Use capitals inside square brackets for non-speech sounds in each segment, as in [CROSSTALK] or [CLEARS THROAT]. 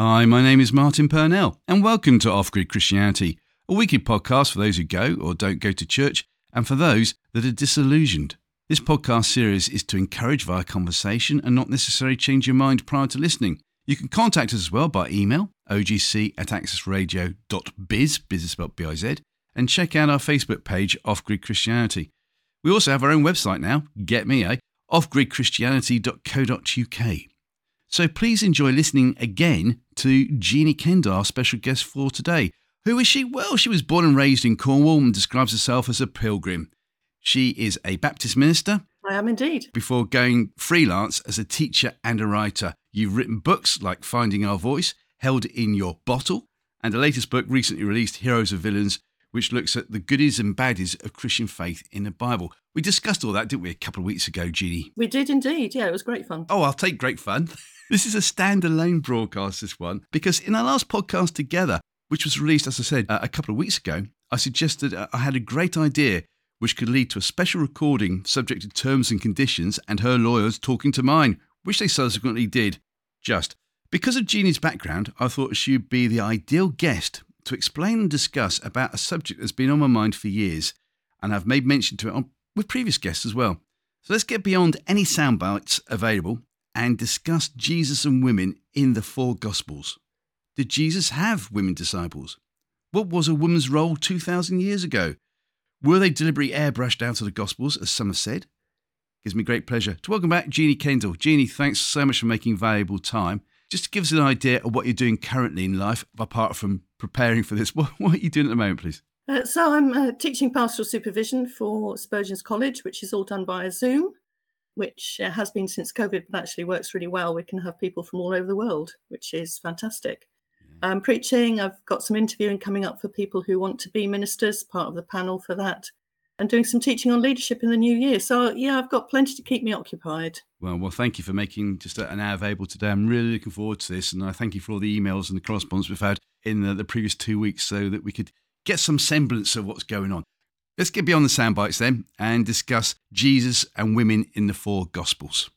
Hi, my name is Martin Purnell, and welcome to Off Grid Christianity, a weekly podcast for those who go or don't go to church, and for those that are disillusioned. This podcast series is to encourage via conversation and not necessarily change your mind prior to listening. You can contact us as well by email, ogc at accessradio.biz, biz is spelled B-I-Z, and check out our Facebook page, Off Grid Christianity. We also have our own website now, get me, eh? offgridchristianity.co.uk. So please enjoy listening again to Jeannie Kendall, our special guest for today. Who is she? Well, she was born and raised in Cornwall and describes herself as a pilgrim. She is a Baptist minister. I am indeed. Before going freelance as a teacher and a writer, you've written books like Finding Our Voice, Held in Your Bottle, and the latest book recently released, Heroes of Villains, which looks at the goodies and baddies of Christian faith in the Bible. We discussed all that, didn't we, a couple of weeks ago, Jeannie? We did indeed. Yeah, it was great fun. Oh, I'll take great fun. [LAUGHS] This is a standalone broadcast, this one, because in our last podcast together, which was released, as I said, a couple of weeks ago, I suggested uh, I had a great idea which could lead to a special recording subject to terms and conditions and her lawyers talking to mine, which they subsequently did. Just because of Jeannie's background, I thought she would be the ideal guest to explain and discuss about a subject that's been on my mind for years, and I've made mention to it on, with previous guests as well. So let's get beyond any sound bites available and discuss Jesus and women in the four Gospels. Did Jesus have women disciples? What was a woman's role 2,000 years ago? Were they deliberately airbrushed out of the Gospels, as some have said? Gives me great pleasure to welcome back Jeannie Kendall. Jeannie, thanks so much for making valuable time. Just to give us an idea of what you're doing currently in life, apart from preparing for this, [LAUGHS] what, what are you doing at the moment, please? Uh, so I'm uh, teaching pastoral supervision for Spurgeon's College, which is all done via Zoom which uh, has been since COVID, but actually works really well. We can have people from all over the world, which is fantastic. Um, preaching, I've got some interviewing coming up for people who want to be ministers, part of the panel for that, and doing some teaching on leadership in the new year. So, yeah, I've got plenty to keep me occupied. Well, well, thank you for making just an hour available today. I'm really looking forward to this, and I thank you for all the emails and the correspondence we've had in the, the previous two weeks so that we could get some semblance of what's going on. Let's get beyond the sound bites then and discuss Jesus and women in the four Gospels.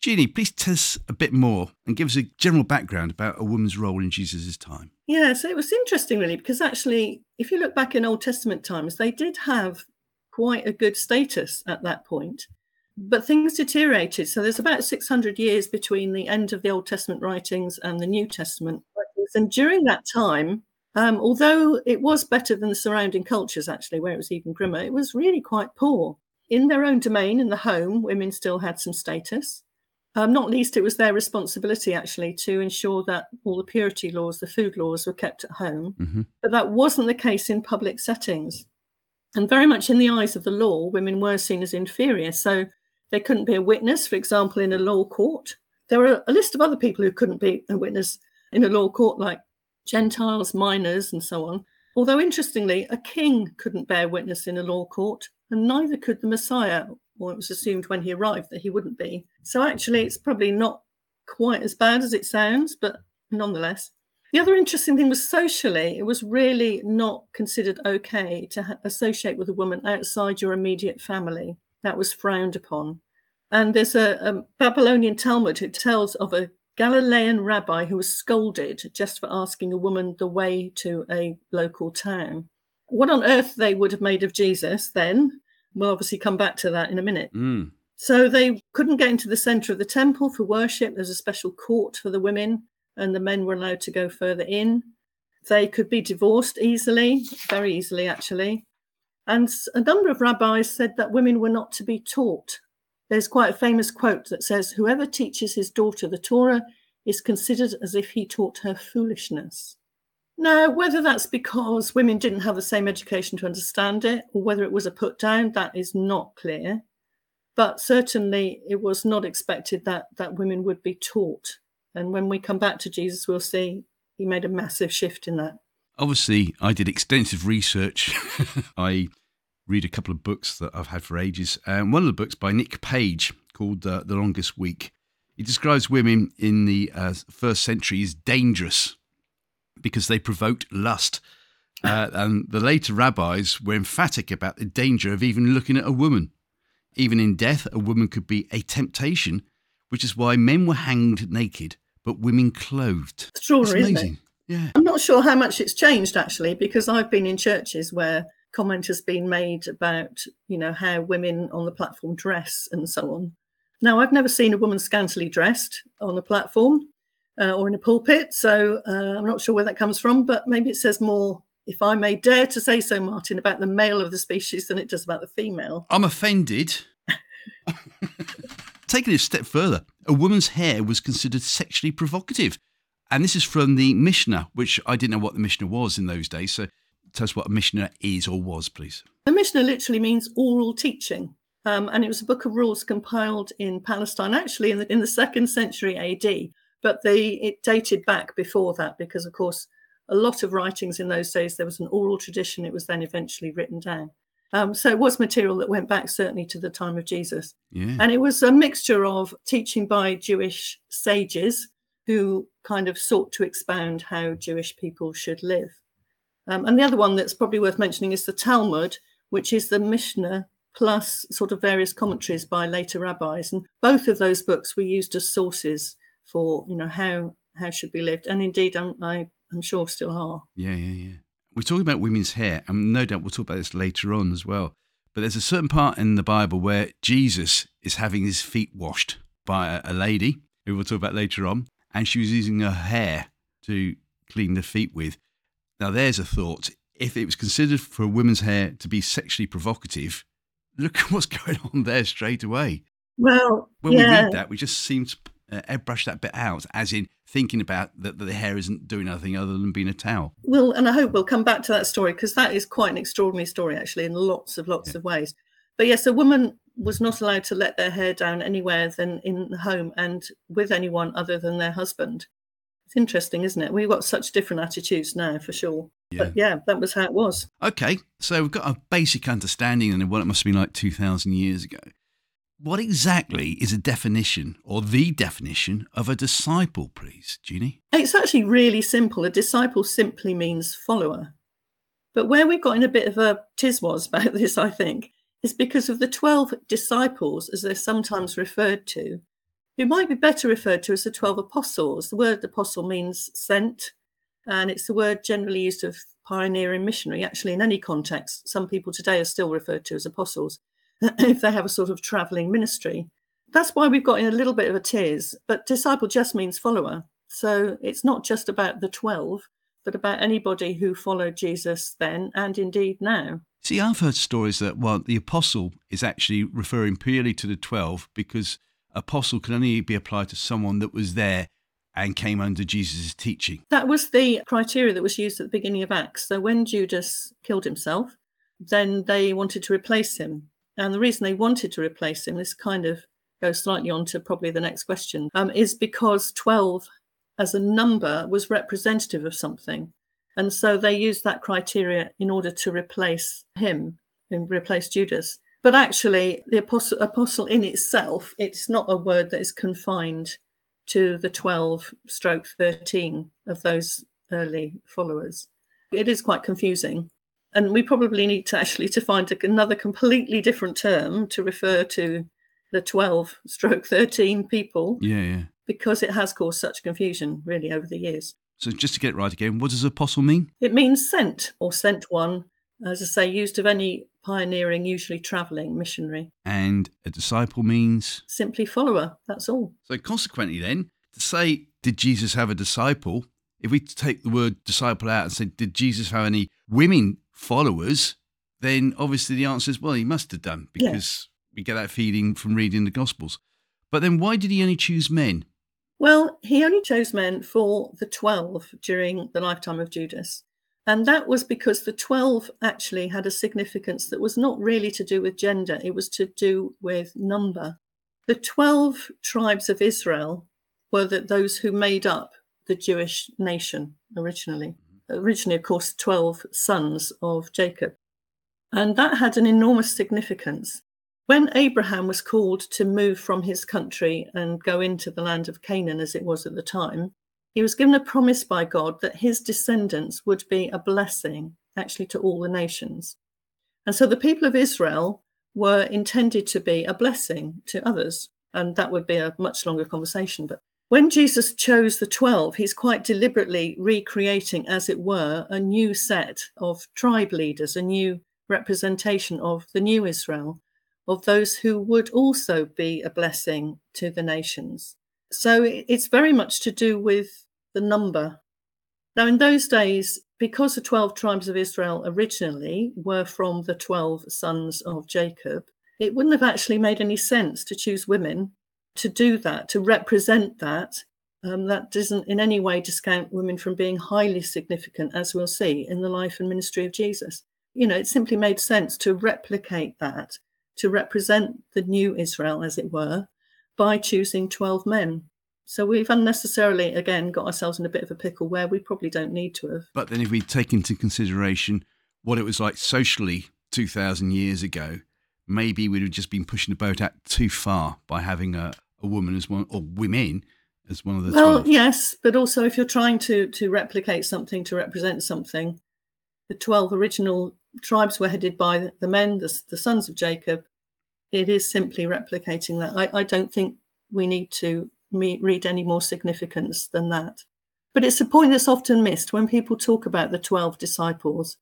Jeannie, please tell us a bit more and give us a general background about a woman's role in Jesus' time. Yeah, so it was interesting, really, because actually, if you look back in Old Testament times, they did have quite a good status at that point. But things deteriorated. So there's about 600 years between the end of the Old Testament writings and the New Testament writings. And during that time, um, although it was better than the surrounding cultures, actually, where it was even grimmer, it was really quite poor. In their own domain, in the home, women still had some status. Um, not least, it was their responsibility actually to ensure that all the purity laws, the food laws, were kept at home. Mm-hmm. But that wasn't the case in public settings. And very much in the eyes of the law, women were seen as inferior. So they couldn't be a witness, for example, in a law court. There were a list of other people who couldn't be a witness in a law court, like Gentiles, minors, and so on. Although interestingly, a king couldn't bear witness in a law court, and neither could the Messiah, or it was assumed when he arrived that he wouldn't be. So actually, it's probably not quite as bad as it sounds, but nonetheless. The other interesting thing was socially, it was really not considered okay to ha- associate with a woman outside your immediate family. That was frowned upon. And there's a, a Babylonian Talmud who tells of a Galilean rabbi who was scolded just for asking a woman the way to a local town. What on earth they would have made of Jesus then? We'll obviously come back to that in a minute. Mm. So they couldn't get into the center of the temple for worship. There's a special court for the women, and the men were allowed to go further in. They could be divorced easily, very easily, actually. And a number of rabbis said that women were not to be taught there's quite a famous quote that says, Whoever teaches his daughter the Torah is considered as if he taught her foolishness. Now, whether that's because women didn't have the same education to understand it or whether it was a put down, that is not clear. But certainly it was not expected that, that women would be taught. And when we come back to Jesus, we'll see he made a massive shift in that. Obviously, I did extensive research. [LAUGHS] I read a couple of books that I've had for ages. And one of the books by Nick Page called uh, The Longest Week. He describes women in the uh, first century as dangerous because they provoked lust. Uh, and the later rabbis were emphatic about the danger of even looking at a woman. Even in death, a woman could be a temptation, which is why men were hanged naked but women clothed. Extraordinary, isn't it? Yeah. I'm not sure how much it's changed actually, because I've been in churches where comment has been made about, you know, how women on the platform dress and so on. Now, I've never seen a woman scantily dressed on a platform uh, or in a pulpit, so uh, I'm not sure where that comes from, but maybe it says more, if I may dare to say so, Martin, about the male of the species than it does about the female. I'm offended. [LAUGHS] Taking it a step further, a woman's hair was considered sexually provocative. And this is from the Mishnah, which I didn't know what the Mishnah was in those days. So tell us what a Mishnah is or was, please. The Mishnah literally means oral teaching. Um, and it was a book of rules compiled in Palestine, actually in the, in the second century AD. But they, it dated back before that because, of course, a lot of writings in those days, there was an oral tradition. It was then eventually written down. Um, so it was material that went back certainly to the time of Jesus. Yeah. And it was a mixture of teaching by Jewish sages who kind of sought to expound how Jewish people should live. Um, and the other one that's probably worth mentioning is the Talmud, which is the Mishnah plus sort of various commentaries by later rabbis. And both of those books were used as sources for, you know, how how should be lived. And indeed, I'm, I, I'm sure still are. Yeah, yeah, yeah. We're talking about women's hair, and no doubt we'll talk about this later on as well. But there's a certain part in the Bible where Jesus is having his feet washed by a, a lady, who we'll talk about later on, and she was using her hair to clean the feet with. Now, there's a thought. If it was considered for a woman's hair to be sexually provocative, look at [LAUGHS] what's going on there straight away. Well, When we read that, we just seem to uh, airbrush that bit out, as in thinking about that, that the hair isn't doing anything other than being a towel. Well, and I hope we'll come back to that story because that is quite an extraordinary story, actually, in lots of lots Yeah. of ways. But yes, a woman was not allowed to let their hair down anywhere than in the home and with anyone other than their husband. It's interesting, isn't it? We've got such different attitudes now, for sure. Yeah. But yeah, that was how it was. Okay, so we've got a basic understanding of what it must have been like 2,000 years ago. What exactly is a definition or the definition of a disciple, please, Jeannie? It's actually really simple. A disciple simply means follower. But where we've got in a bit of a tiswas about [LAUGHS] this, I think, is because of the 12 disciples, as they're sometimes referred to, who might be better referred to as the 12 apostles. The word apostle means sent, and it's the word generally used of pioneering missionary. Actually, in any context, some people today are still referred to as apostles [CLEARS THROAT] if they have a sort of traveling ministry. That's why we've got in a little bit of a tiz, but disciple just means follower. So it's not just about the 12, but about anybody who followed Jesus then and indeed now. See, I've heard stories that, well, the apostle is actually referring purely to the 12 because apostle can only be applied to someone that was there and came under Jesus' teaching. That was the criteria that was used at the beginning of Acts. So when Judas killed himself, then they wanted to replace him. And the reason they wanted to replace him, this kind of goes slightly on to probably the next question, um, is because 12 as a number was representative of something. And so they used that criteria in order to replace him and replace Judas. But actually, the apostle, apostle in itself, it's not a word that is confined to the 12 stroke 13 of those early followers. It is quite confusing. And we probably need to actually to find another completely different term to refer to the 12 stroke 13 people Yeah, yeah. because it has caused such confusion really over the years. So just to get right again, what does apostle mean? It means sent or sent one, as I say, used of any pioneering, usually travelling missionary. And a disciple means. Simply follower, that's all. So consequently, then, to say, did Jesus have a disciple? If we take the word disciple out and say, did Jesus have any women followers? Then obviously the answer is, well, he must have done Yeah. because we get that feeling from reading the Gospels. But then why did he only choose men? Well, he only chose men for the 12 during the lifetime of Judas. And that was because the 12 actually had a significance that was not really to do with gender, it was to do with number. The 12 tribes of Israel were the, those who made up the Jewish nation originally. Mm-hmm. Originally, of course, 12 sons of Jacob. And that had an enormous significance. When Abraham was called to move from his country and go into the land of Canaan, as it was at the time, he was given a promise by God that his descendants would be a blessing actually to all the nations. And so the people of Israel were intended to be a blessing to others. And that would be a much longer conversation. But when Jesus chose the 12, he's quite deliberately recreating, as it were, a new set of tribe leaders, a new representation of the new Israel, of those who would also be a blessing to the nations. So it's very much to do with the number. Now, in those days, because the 12 tribes of Israel originally were from the 12 sons of Jacob, it wouldn't have actually made any sense to choose women to do that, to represent that. Um, that doesn't in any way discount women from being highly significant, as we'll see in the life and ministry of Jesus. You know, it simply made sense to replicate that, to represent the new Israel, as it were, by choosing 12 men. So we've unnecessarily, again, got ourselves in a bit of a pickle where we probably don't need to have. But then if we take into consideration what it was like socially 2,000 years ago, maybe we'd have just been pushing the boat out too far by having a, a woman as one or women as one of the well 12. yes but also if you're trying to to replicate something to represent something the 12 original tribes were headed by the men the, the sons of jacob it is simply replicating that i, I don't think we need to read any more significance than that but it's a point that's often missed when people talk about the 12 disciples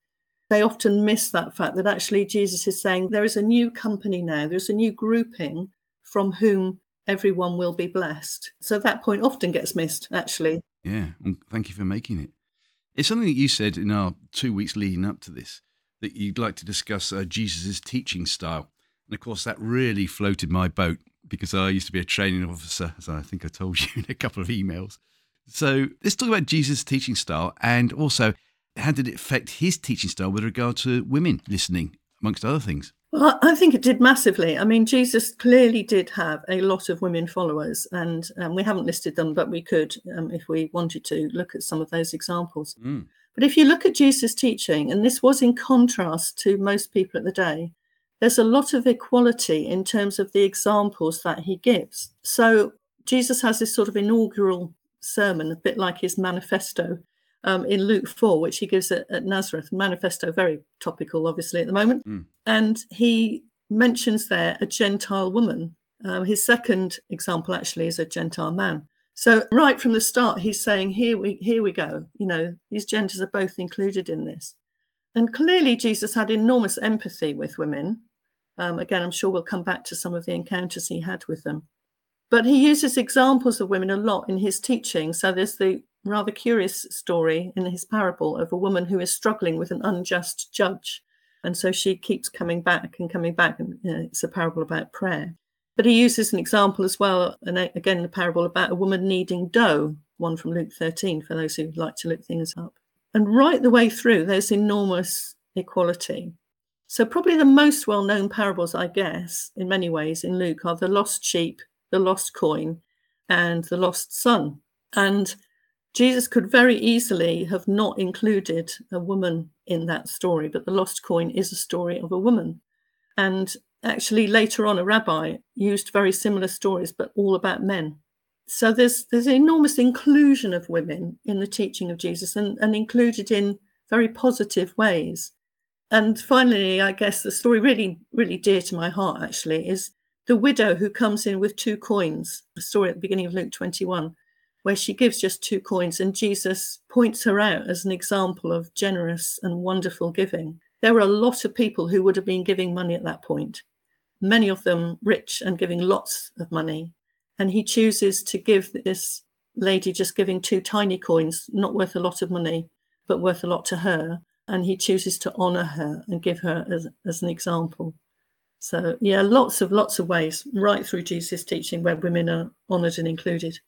they often miss that fact that actually jesus is saying there is a new company now there's a new grouping from whom everyone will be blessed. So that point often gets missed, actually. Yeah, well, thank you for making it. It's something that you said in our two weeks leading up to this that you'd like to discuss uh, Jesus' teaching style. And of course, that really floated my boat because I used to be a training officer, as I think I told [LAUGHS] you in a couple of emails. So let's talk about Jesus' teaching style and also how did it affect his teaching style with regard to women listening, amongst other things? Well, I think it did massively. I mean, Jesus clearly did have a lot of women followers, and um, we haven't listed them, but we could, um, if we wanted to, look at some of those examples. Mm. But if you look at Jesus' teaching, and this was in contrast to most people at the day, there's a lot of equality in terms of the examples that he gives. So Jesus has this sort of inaugural sermon, a bit like his manifesto, um, in Luke 4, which he gives at, at, Nazareth, manifesto, very topical, obviously, at the moment. Mm. And he mentions there a Gentile woman. Um, his second example actually is a Gentile man. So right from the start, he's saying, "Here we, here we go. You know, these genders are both included in this." And clearly, Jesus had enormous empathy with women. Um, again, I'm sure we'll come back to some of the encounters he had with them. But he uses examples of women a lot in his teaching. So there's the rather curious story in his parable of a woman who is struggling with an unjust judge. And so she keeps coming back and coming back. And you know, it's a parable about prayer. But he uses an example as well, and again, the parable about a woman kneading dough, one from Luke 13, for those who like to look things up. And right the way through, there's enormous equality. So, probably the most well known parables, I guess, in many ways in Luke are the lost sheep, the lost coin, and the lost son. And Jesus could very easily have not included a woman in that story, but the lost coin is a story of a woman. And actually, later on, a rabbi used very similar stories, but all about men. So there's there's enormous inclusion of women in the teaching of Jesus, and, and included in very positive ways. And finally, I guess the story really, really dear to my heart actually is the widow who comes in with two coins. A story at the beginning of Luke 21 where she gives just two coins, and Jesus points her out as an example of generous and wonderful giving. There were a lot of people who would have been giving money at that point, many of them rich and giving lots of money. And he chooses to give this lady just giving two tiny coins, not worth a lot of money, but worth a lot to her. And he chooses to honor her and give her as, as an example. So, yeah, lots of lots of ways right through Jesus' teaching where women are honored and included.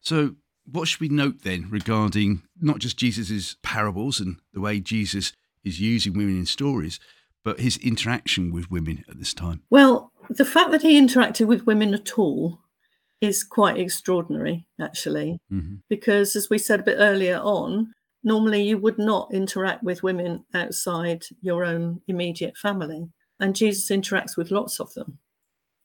So, what should we note then regarding not just Jesus's parables and the way Jesus is using women in stories, but his interaction with women at this time? Well, the fact that he interacted with women at all is quite extraordinary, actually, mm-hmm. because as we said a bit earlier on, normally you would not interact with women outside your own immediate family. And Jesus interacts with lots of them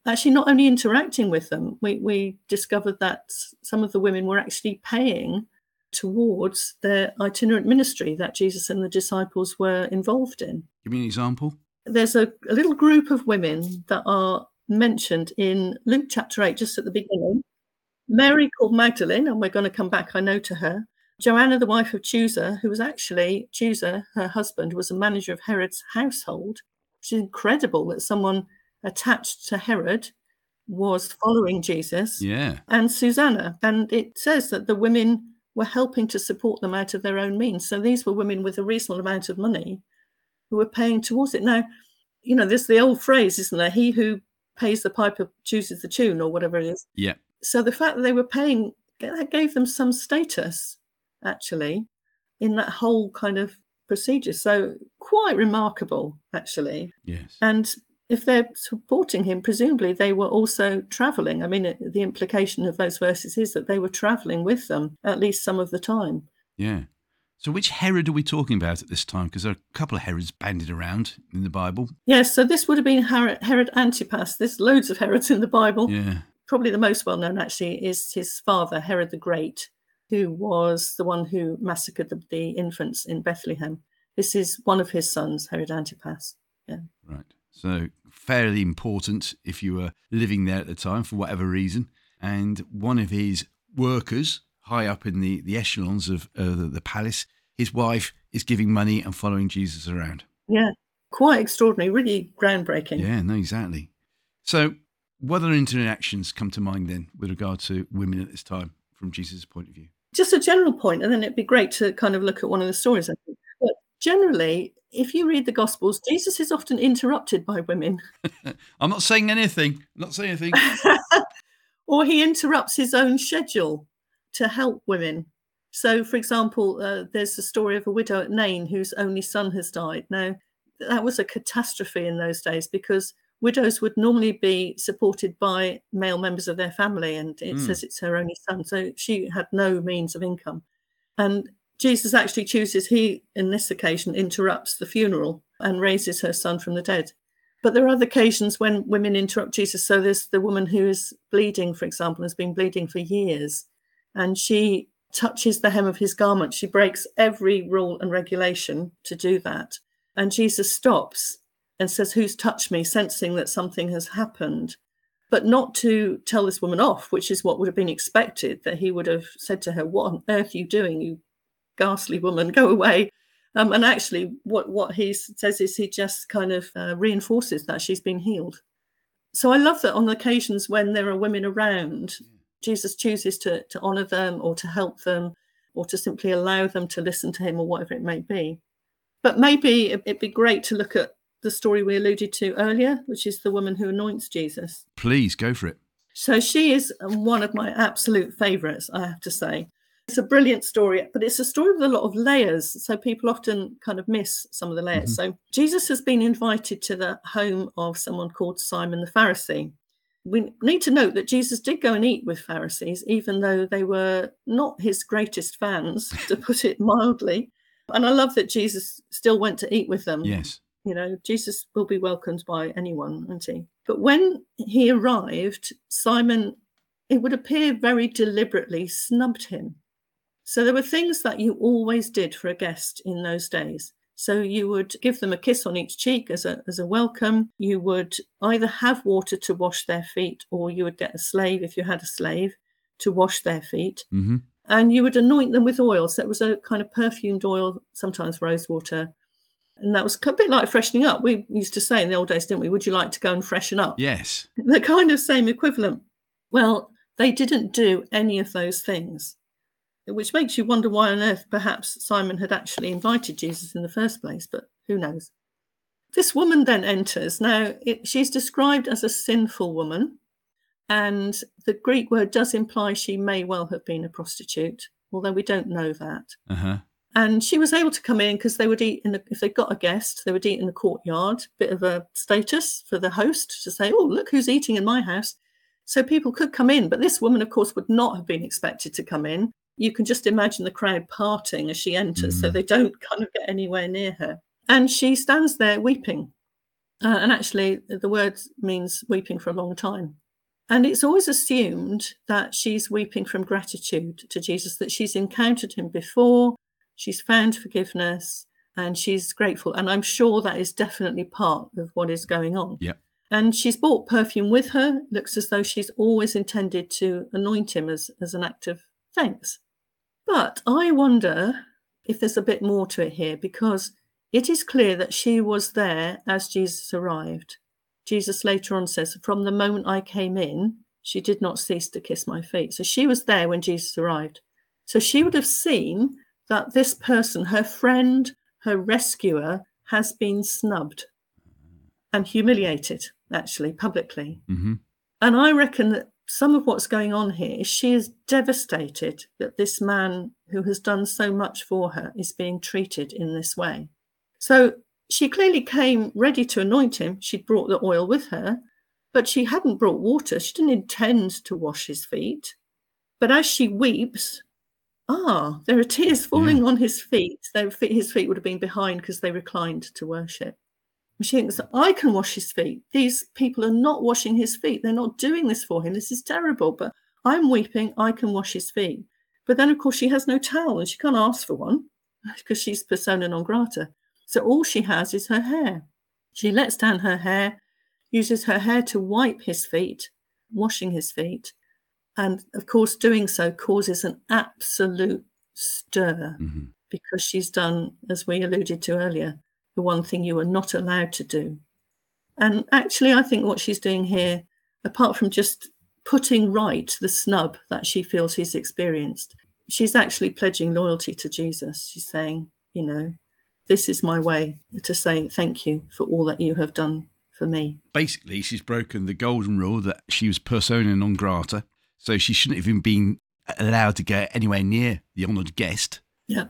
actually not only interacting with them, we, we discovered that some of the women were actually paying towards their itinerant ministry that Jesus and the disciples were involved in. Give me an example. There's a, a little group of women that are mentioned in Luke chapter 8, just at the beginning. Mary called Magdalene, and we're going to come back, I know, to her. Joanna, the wife of Chuza, who was actually Chuza, her husband, was a manager of Herod's household. Which is incredible that someone attached to Herod was following Jesus. Yeah. And Susanna. And it says that the women were helping to support them out of their own means. So these were women with a reasonable amount of money who were paying towards it. Now, you know, there's the old phrase, isn't there? He who pays the piper chooses the tune, or whatever it is. Yeah. So the fact that they were paying that gave them some status, actually, in that whole kind of procedure. So quite remarkable, actually. Yes. And if they're supporting him, presumably they were also traveling. I mean, it, the implication of those verses is that they were traveling with them at least some of the time. Yeah. So, which Herod are we talking about at this time? Because there are a couple of Herods banded around in the Bible. Yes, so this would have been Herod, Herod Antipas. There's loads of Herods in the Bible. Yeah. Probably the most well known, actually, is his father, Herod the Great, who was the one who massacred the, the infants in Bethlehem. This is one of his sons, Herod Antipas. Yeah. Right. So, fairly important if you were living there at the time for whatever reason. And one of his workers, high up in the, the echelons of uh, the, the palace, his wife is giving money and following Jesus around. Yeah, quite extraordinary, really groundbreaking. Yeah, no, exactly. So, what other interactions come to mind then with regard to women at this time from Jesus' point of view? Just a general point, and then it'd be great to kind of look at one of the stories, I think. But generally, if you read the Gospels, Jesus is often interrupted by women. [LAUGHS] I'm not saying anything. I'm not saying anything. [LAUGHS] or he interrupts his own schedule to help women. So, for example, uh, there's the story of a widow at Nain whose only son has died. Now, that was a catastrophe in those days because widows would normally be supported by male members of their family, and it Mm. says it's her only son. So she had no means of income. And Jesus actually chooses, he, in this occasion, interrupts the funeral and raises her son from the dead. But there are other occasions when women interrupt Jesus. So there's the woman who is bleeding, for example, has been bleeding for years, and she touches the hem of his garment. She breaks every rule and regulation to do that. And Jesus stops and says, Who's touched me? sensing that something has happened. But not to tell this woman off, which is what would have been expected, that he would have said to her, What on earth are you doing, you ghastly woman? Go away. Um, and actually, what, what he says is he just kind of uh, reinforces that she's been healed. So I love that on occasions when there are women around, Jesus chooses to, to honor them or to help them or to simply allow them to listen to him or whatever it may be. But maybe it- it'd be great to look at the story we alluded to earlier, which is the woman who anoints Jesus. Please go for it. So she is one of my absolute favorites, I have to say. It's a brilliant story, but it's a story with a lot of layers. So people often kind of miss some of the layers. Mm-hmm. So Jesus has been invited to the home of someone called Simon the Pharisee. We need to note that Jesus did go and eat with Pharisees, even though they were not his greatest fans, [LAUGHS] to put it mildly. And I love that Jesus still went to eat with them. Yes. You know, Jesus will be welcomed by anyone, won't he? But when he arrived, Simon, it would appear, very deliberately snubbed him. So there were things that you always did for a guest in those days. So you would give them a kiss on each cheek as a, as a welcome. You would either have water to wash their feet, or you would get a slave, if you had a slave, to wash their feet. hmm And you would anoint them with oil. So it was a kind of perfumed oil, sometimes rose water. And that was a bit like freshening up. We used to say in the old days, didn't we? Would you like to go and freshen up? Yes. the kind of same equivalent. Well, they didn't do any of those things, which makes you wonder why on earth perhaps Simon had actually invited Jesus in the first place, but who knows? This woman then enters. Now, it, she's described as a sinful woman, and the Greek word does imply she may well have been a prostitute, although we don't know that. Uh huh. And she was able to come in because they would eat in the, if they got a guest, they would eat in the courtyard, bit of a status for the host to say, oh, look who's eating in my house. So people could come in, but this woman, of course, would not have been expected to come in. You can just imagine the crowd parting as she enters, so Mhm. they don't [LAUGHS] kind of get anywhere near her. And she stands there weeping. Uh, and actually, the word means weeping for a long time. And it's always assumed that she's weeping from gratitude to Jesus, that she's encountered him before, she's found forgiveness, and she's grateful. And I'm sure that is definitely part of what is going on. Yep. And she's brought perfume with her. Looks as though she's always intended to anoint him as, as an act of thanks. But I wonder if there's a bit more to it here because it is clear that she was there as Jesus arrived. Jesus later on says, From the moment I came in, she did not cease to kiss my feet. So she was there when Jesus arrived. So she would have seen that this person, her friend, her rescuer, has been snubbed and humiliated, actually, publicly. Mm-hmm. And I reckon that some of what's going on here is she is devastated that this man who has done so much for her is being treated in this way. So she clearly came ready to anoint him. She'd brought the oil with her, but she hadn't brought water. She didn't intend to wash his feet. But as she weeps, ah, there are tears falling yeah. on his feet. His feet would have been behind because they reclined to worship. She thinks, I can wash his feet. These people are not washing his feet. They're not doing this for him. This is terrible. But I'm weeping. I can wash his feet. But then, of course, she has no towel and she can't ask for one [LAUGHS] because she's persona non grata. So all she has is her hair. She lets down her hair, uses her hair to wipe his feet, washing his feet. And of course, doing so causes an absolute stir mm-hmm. because she's done, as we alluded to earlier, the one thing you are not allowed to do. And actually, I think what she's doing here, apart from just putting right the snub that she feels he's experienced, she's actually pledging loyalty to Jesus. She's saying, you know, this is my way to say thank you for all that you have done for me. Basically, she's broken the golden rule that she was persona non grata, so she shouldn't have even been allowed to go anywhere near the honoured guest. Yeah.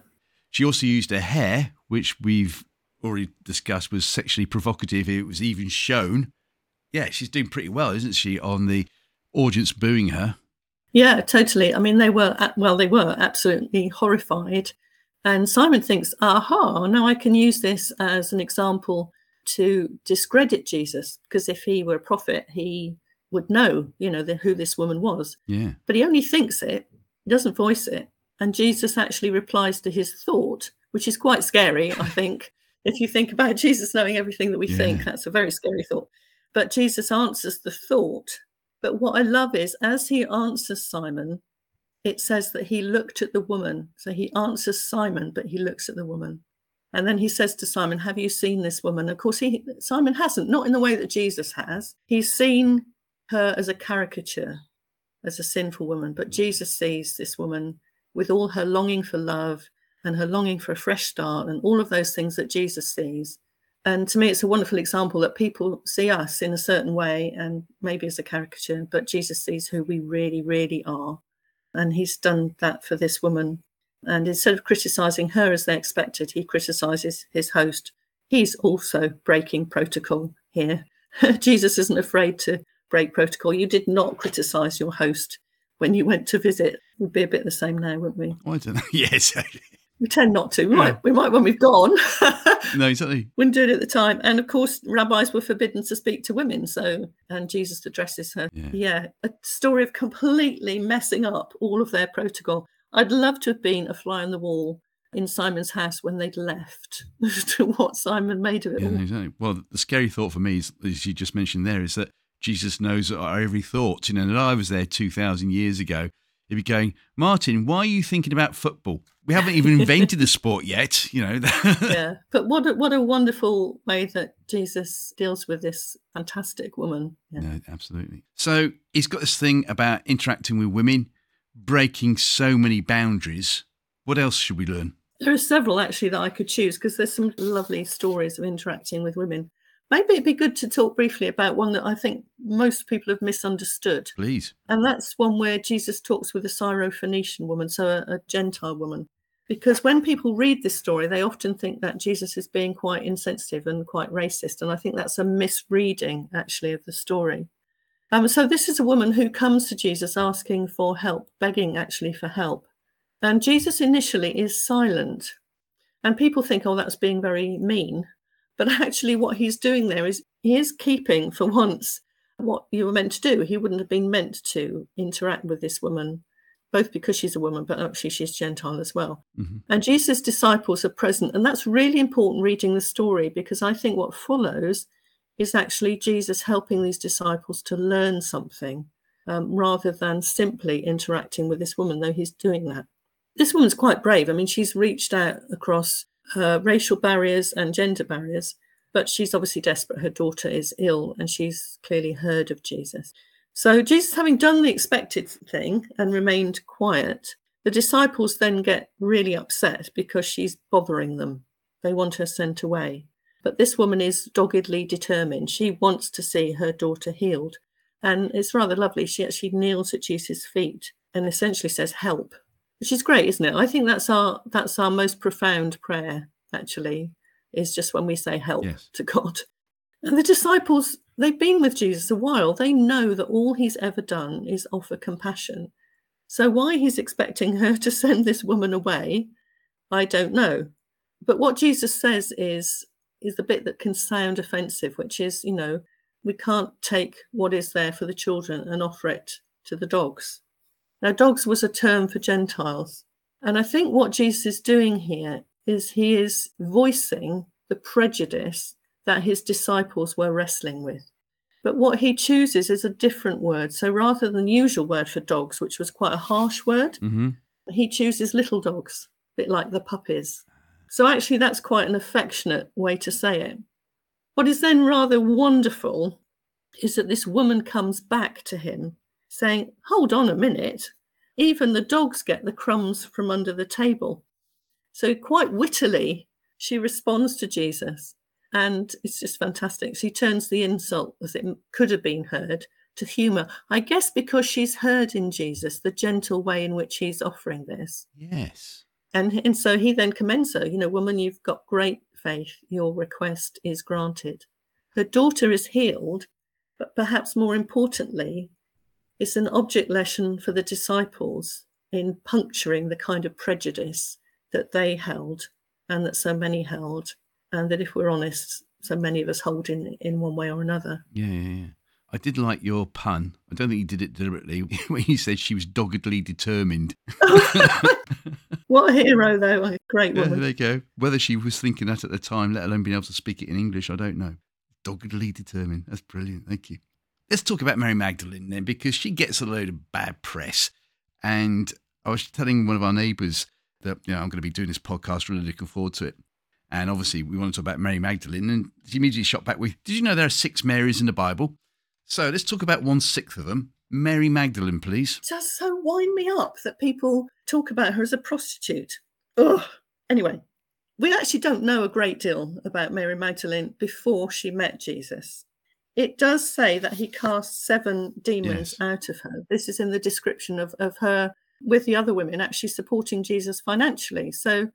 She also used her hair, which we've already discussed was sexually provocative. It was even shown. Yeah, she's doing pretty well, isn't she, on the audience booing her? Yeah, totally. I mean, they were, well, they were absolutely horrified. And Simon thinks, aha, now I can use this as an example to discredit Jesus, because if he were a prophet, he would know, you know, the, who this woman was. Yeah. But he only thinks it, he doesn't voice it. And Jesus actually replies to his thought, which is quite scary, I [LAUGHS] think if you think about Jesus knowing everything that we yeah. think, that's a very scary thought. But Jesus answers the thought. But what I love is as he answers Simon, it says that he looked at the woman. So he answers Simon, but he looks at the woman. And then he says to Simon, Have you seen this woman? Of course, he Simon hasn't, not in the way that Jesus has. He's seen her as a caricature, as a sinful woman. But Jesus sees this woman with all her longing for love, and her longing for a fresh start and all of those things that Jesus sees. And to me, it's a wonderful example that people see us in a certain way and maybe as a caricature, but Jesus sees who we really, really are. And he's done that for this woman. And instead of criticizing her as they expected, he criticizes his host. He's also breaking protocol here. [LAUGHS] Jesus isn't afraid to break protocol. You did not criticize your host when you went to visit. We'd be a bit the same now, wouldn't we? I don't know. [LAUGHS] Yes. We tend not to. We might, we might when we've gone. [LAUGHS] no, exactly. Wouldn't do it at the time. And of course, rabbis were forbidden to speak to women. So, and Jesus addresses her. Yeah. yeah, a story of completely messing up all of their protocol. I'd love to have been a fly on the wall in Simon's house when they'd left [LAUGHS] to what Simon made of it. Yeah, exactly. Well, the scary thought for me, is, as you just mentioned there, is that Jesus knows our every thought. You know, and I was there 2,000 years ago he'd be going, Martin, why are you thinking about football? We haven't even [LAUGHS] invented the sport yet, you know. [LAUGHS] yeah, but what a, what a wonderful way that Jesus deals with this fantastic woman. Yeah. No, absolutely. So he's got this thing about interacting with women, breaking so many boundaries. What else should we learn? There are several actually that I could choose because there's some lovely stories of interacting with women. Maybe it'd be good to talk briefly about one that I think most people have misunderstood. Please. And that's one where Jesus talks with a Syrophoenician woman, so a, a Gentile woman. Because when people read this story, they often think that Jesus is being quite insensitive and quite racist. And I think that's a misreading, actually, of the story. Um, so this is a woman who comes to Jesus asking for help, begging actually for help. And Jesus initially is silent. And people think, oh, that's being very mean. But [LAUGHS] actually, what he's doing there is he is keeping, for once, what you were meant to do. He wouldn't have been meant to interact with this woman, both because she's a woman, but actually she's Gentile as well. Mm-hmm. And Jesus' disciples are present. And that's really important reading the story because I think what follows is actually Jesus helping these disciples to learn something um, rather than simply interacting with this woman, though he's doing that. This woman's quite brave. I mean, she's reached out across uh, racial barriers and gender barriers, but she's obviously desperate. Her daughter is ill and she's clearly heard of Jesus. So, Jesus, having done the expected thing and remained quiet, the disciples then get really upset because she's bothering them. They want her sent away. But this woman is doggedly determined. She wants to see her daughter healed. And it's rather lovely. She actually kneels at Jesus' feet and essentially says, Help, which is great, isn't it? I think that's our that's our most profound prayer, actually, is just when we say help yes. to God. And the disciples, they've been with Jesus a while. They know that all he's ever done is offer compassion. So why he's expecting her to send this woman away, I don't know. But what Jesus says is is the bit that can sound offensive, which is, you know, we can't take what is there for the children and offer it to the dogs. Now, dogs was a term for Gentiles. And I think what Jesus is doing here is he is voicing the prejudice that his disciples were wrestling with. But what he chooses is a different word. So rather than the usual word for dogs, which was quite a harsh word, mm-hmm. he chooses little dogs, a bit like the puppies. So actually, that's quite an affectionate way to say it. What is then rather wonderful is that this woman comes back to him saying, Hold on a minute, even the dogs get the crumbs from under the table. So, quite wittily, she responds to Jesus, and it's just fantastic. She turns the insult, as it could have been heard, to humour. I guess because she's heard in Jesus the gentle way in which he's offering this. Yes. And, and so he then commends her, you know, woman, you've got great faith, your request is granted. Her daughter is healed, but perhaps more importantly, it's an object lesson for the disciples in puncturing the kind of prejudice that they held and that so many held, and that if we're honest, so many of us hold in in one way or another. Yeah, yeah, yeah. I did like your pun. I don't think you did it deliberately [LAUGHS] when you said she was doggedly determined. [LAUGHS] what a hero, though. A great woman. Yeah, there you go. Whether she was thinking that at the time, let alone being able to speak it in English, I don't know. Doggedly determined. That's brilliant. Thank you. Let's talk about Mary Magdalene then, because she gets a load of bad press. And I was telling one of our neighbours that you know, I'm going to be doing this podcast, really looking forward to it. And obviously, we want to talk about Mary Magdalene. And she immediately shot back with, Did you know there are six Marys in the Bible? So let's talk about one sixth of them. Mary Magdalene, please. Does so wind me up that people talk about her as a prostitute. Ugh. Anyway, we actually don't know a great deal about Mary Magdalene before she met Jesus. It does say that he cast seven demons yes. out of her. This is in the description of, of her with the other women actually supporting Jesus financially. So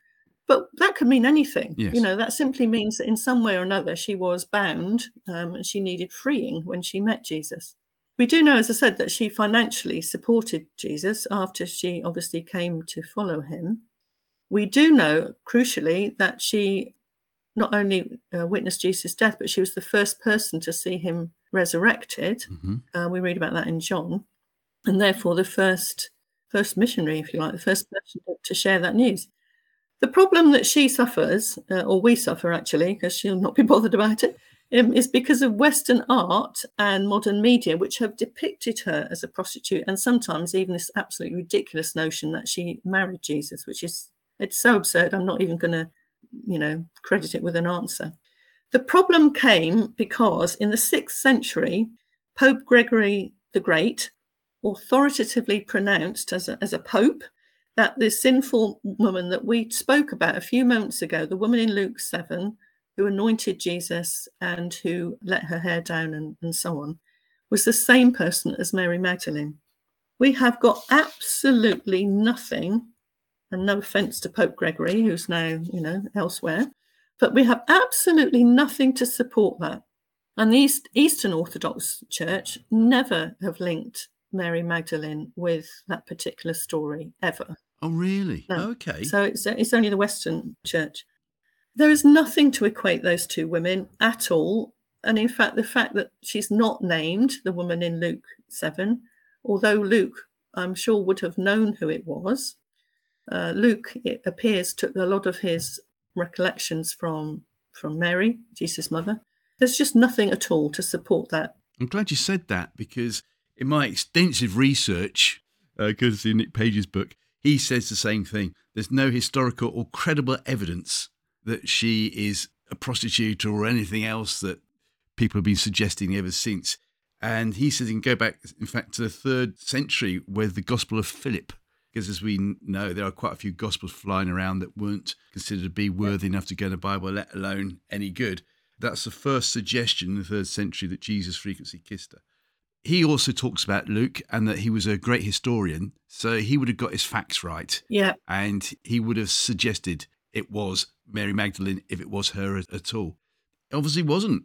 but that could mean anything. Yes. You know, that simply means that in some way or another she was bound um, and she needed freeing when she met Jesus. We do know, as I said, that she financially supported Jesus after she obviously came to follow him. We do know, crucially, that she not only uh, witnessed Jesus' death, but she was the first person to see him resurrected. Mm-hmm. Uh, we read about that in John, and therefore the first first missionary, if you like, the first person to share that news. The problem that she suffers, uh, or we suffer actually, because she'll not be [LAUGHS] bothered about it, um, is because of Western art and modern media, which have depicted her as a prostitute, and sometimes even this absolutely ridiculous notion that she married Jesus, which is it's so absurd. I'm not even going to, you know, credit it with an answer. The problem came because in the sixth century, Pope Gregory the Great authoritatively pronounced as a, as a pope that the sinful woman that we spoke about a few moments ago, the woman in Luke 7 who anointed Jesus and who let her hair down and, and so on, was the same person as Mary Magdalene. We have got absolutely nothing, and no offense to Pope Gregory, who's now, you know, elsewhere, but we have absolutely nothing to support that. And the East, Eastern Orthodox Church never have linked Mary Magdalene with that particular story ever. Oh, really? No. Okay. So it's, it's only the Western church. There is nothing to equate those two women at all. And in fact, the fact that she's not named, the woman in Luke 7, although Luke, I'm sure, would have known who it was, uh, Luke, it appears, took a lot of his recollections from, from Mary, Jesus' mother, There's just nothing at all to support that. I'm glad you said that because in my extensive research, uh, courtesy Nick Page's book, he says the same thing. There's no historical or credible evidence that she is a prostitute or anything else that people have been suggesting ever since. And he says he can go back, in fact, to the third century with the Gospel of Philip, because as we know, there are quite a few Gospels flying around that weren't considered to be worthy enough to go in the Bible, let alone any good. That's the first suggestion in the third century that Jesus frequently kissed her. He also talks about Luke and that he was a great historian, so he would have got his facts right. Yeah. And he would have suggested it was Mary Magdalene if it was her at, all. It obviously wasn't.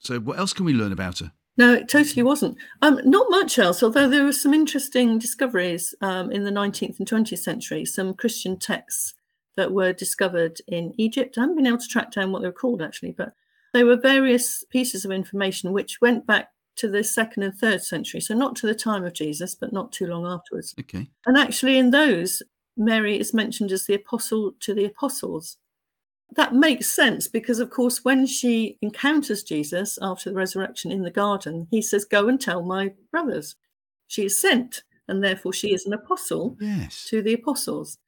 So what else can we learn about her? No, it totally wasn't. Um, not much else, although there were some interesting discoveries um, in the 19th and 20th century, some Christian texts that were discovered in Egypt. I haven't been able to track down what they were called actually, but they were various pieces of information which went back to the second and third century. So not to the time of Jesus, but not too long afterwards. Okay. And actually, in those, Mary is mentioned as the apostle to the apostles. That makes sense because, of course, when she encounters Jesus after the resurrection in the garden, he says, Go and tell my brothers. She is sent, and therefore she is an apostle Yes. to the apostles.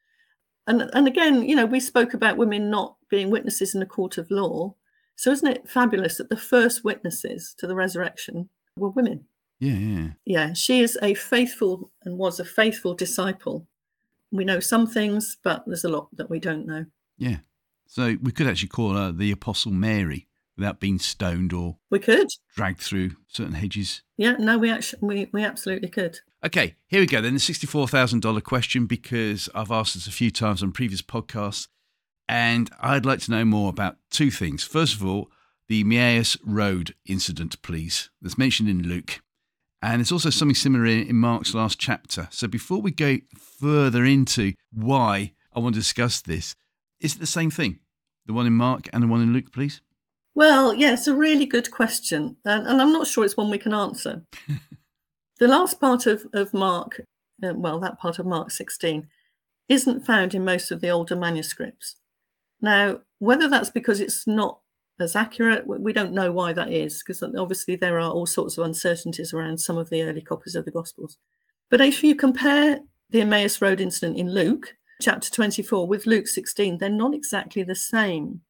And, and again, you know, we spoke about women not being witnesses in a court of law. So isn't it fabulous that the first witnesses to the resurrection were women? Yeah, yeah. Yeah, she is a faithful and was a faithful disciple. We know some things, but there's a lot that we don't know. Yeah. So we could actually call her the Apostle Mary without being stoned or We could. dragged through certain hedges. Yeah, no, we actually we, we absolutely could. Okay, here we go then. The $64,000 question because I've asked this a few times on previous podcasts and I'd like to know more about two things. First of all, the Emmaus Road incident, please, that's mentioned in Luke. And it's also something similar in Mark's last chapter. So before we go further into why I want to discuss this, is it the same thing? The one in Mark and the one in Luke, please? Well, yeah, it's a really good question. And, and I'm not sure it's one we can answer. [LAUGHS] the last part of, of Mark, uh, well, that part of Mark 16, isn't found in most of the older manuscripts. Now, whether that's because it's not as accurate, we we don't know why that is, because obviously there are all sorts of uncertainties around some of the early copies of the Gospels. But if you compare the Emmaus Road incident in Luke, chapter 24, with Luke 16, they're not exactly the same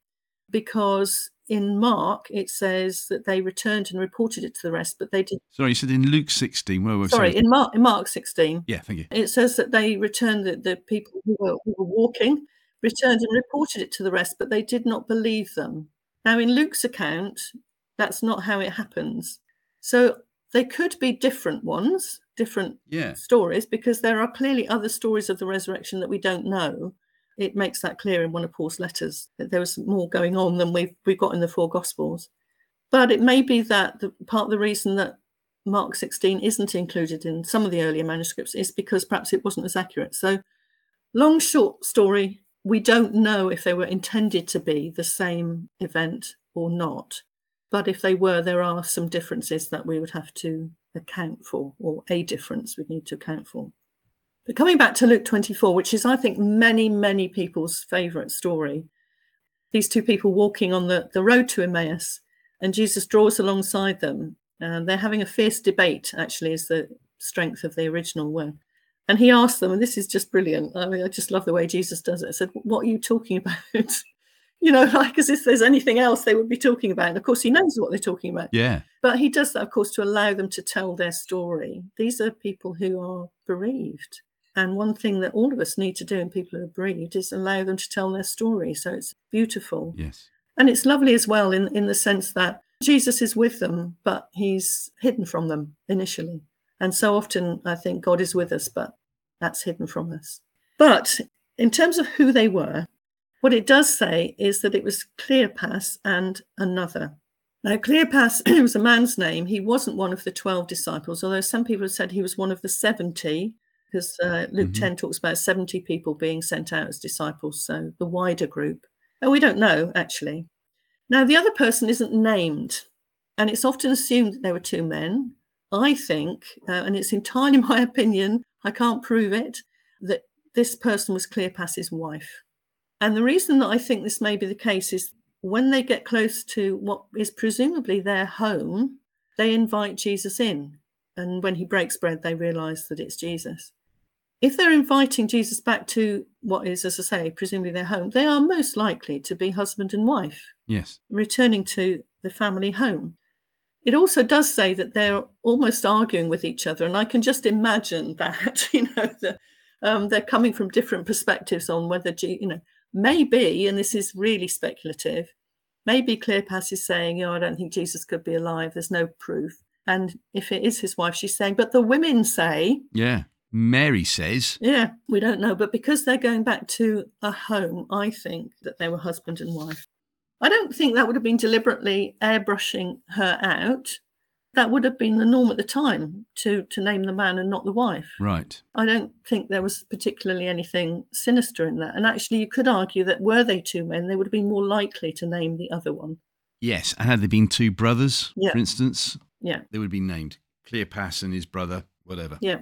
because in Mark it says that they returned and reported it to the rest, but they did. Sorry, you said in Luke 16. Where was Sorry, in Mark, in Mark 16, Yeah, thank you. it says that they returned the, the people who were, who were walking, returned and reported it to the rest, but they did not believe them. Now, in Luke's account, that's not how it happens. So they could be different ones, different Yeah. stories, because there are clearly other stories of the resurrection that we don't know. It makes that clear in one of Paul's letters that there was more going on than we've, we've got in the four Gospels. But it may be that the, part of the reason that Mark 16 isn't included in some of the earlier manuscripts is because perhaps it wasn't as accurate. So, long, short story, we don't know if they were intended to be the same event or not. But if they were, there are some differences that we would have to account for, or a difference we'd need to account for. But coming back to Luke 24, which is, I think, many, many people's favourite story, these two people walking on the, the road to Emmaus, and Jesus draws alongside them. And they're having a fierce debate, actually, is the strength of the original one. And he asks them, and this is just brilliant. I mean, I just love the way Jesus does it. I said, What are you talking [LAUGHS] about? You know, [LAUGHS] like as if there's anything else they would be talking about. And of course, he knows what they're talking about. Yeah. But he does that, of course, to allow them to tell their story. These are people who are bereaved. And one thing that all of us need to do in people who are bereaved is allow them to tell their story. So it's beautiful. Yes. And it's lovely as well in, in the sense that Jesus is with them, but he's hidden from them initially. And so often I think God is with us, but that's hidden from us. But in terms of who they were, what it does say is that it was Cleopas and another. Now, Cleopas [CLEARS THROAT] was a man's name. He wasn't one of the 12 disciples, although some people have said he was one of the 70, because uh, Luke Mhm. 10 talks about 70 people being sent out as disciples, so the wider group. And we don't know, actually. Now, the other person isn't named, and it's often assumed that there were two men. I think, uh, and it's entirely [LAUGHS] my opinion, I can't prove it, that this person was Cleopas's wife. And the reason that I think this may be the case is when they get close to what is presumably their home, they invite Jesus in. And when he breaks bread, they realize that it's Jesus. If they're inviting Jesus back to what is, as I say, presumably their home, they are most likely to be husband and wife. Yes. Returning to the family home. It also does say that they're almost arguing with each other. And I can just imagine [LAUGHS] that, you know, the, um, they're coming from different perspectives on whether, you know, maybe, and this is really speculative, maybe Cleopas is saying, you know, I don't think Jesus could be alive. There's no proof. And if it is his wife, she's saying, but the women say. Yeah. Mary says. Yeah, we don't know. But because they're going back to a home, I think that they were husband and wife. I don't think that would have been deliberately airbrushing her out that would have been the norm at the time to to name the man and not the wife. Right. I don't think there was particularly anything sinister in that. And actually, you could argue that were they two men, they would have been more likely to name the other one. Yes, and had they been two brothers, Yeah. for instance, Yeah, they would have been named Cleopas and his brother, whatever. yeah,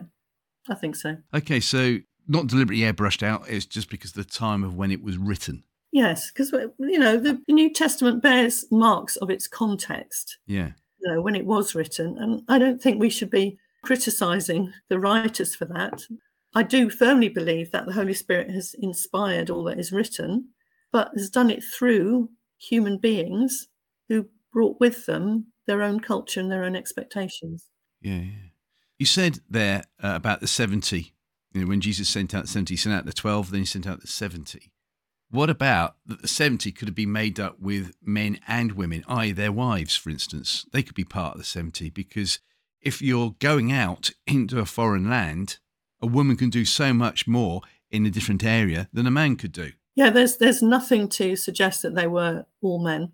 I think so. Okay, so not deliberately airbrushed out. It's just because the time of when it was written. Yes, because you know the New Testament bears marks of its context. Yeah. When it was written, and I don't think we should be criticizing the writers for that. I do firmly believe that the Holy Spirit has inspired all that is written, but has done it through human beings who brought with them their own culture and their own expectations. Yeah, yeah. You said there uh, about the 70, you know, when Jesus sent out the 70, he sent out the 12, then he sent out the 70. What about that the 70 could have been made up with men and women, i.e., their wives, for instance? They could be part of the 70 because if you're going out into a foreign land, a woman can do so much more in a different area than a man could do. Yeah, there's there's nothing to suggest that they were all men.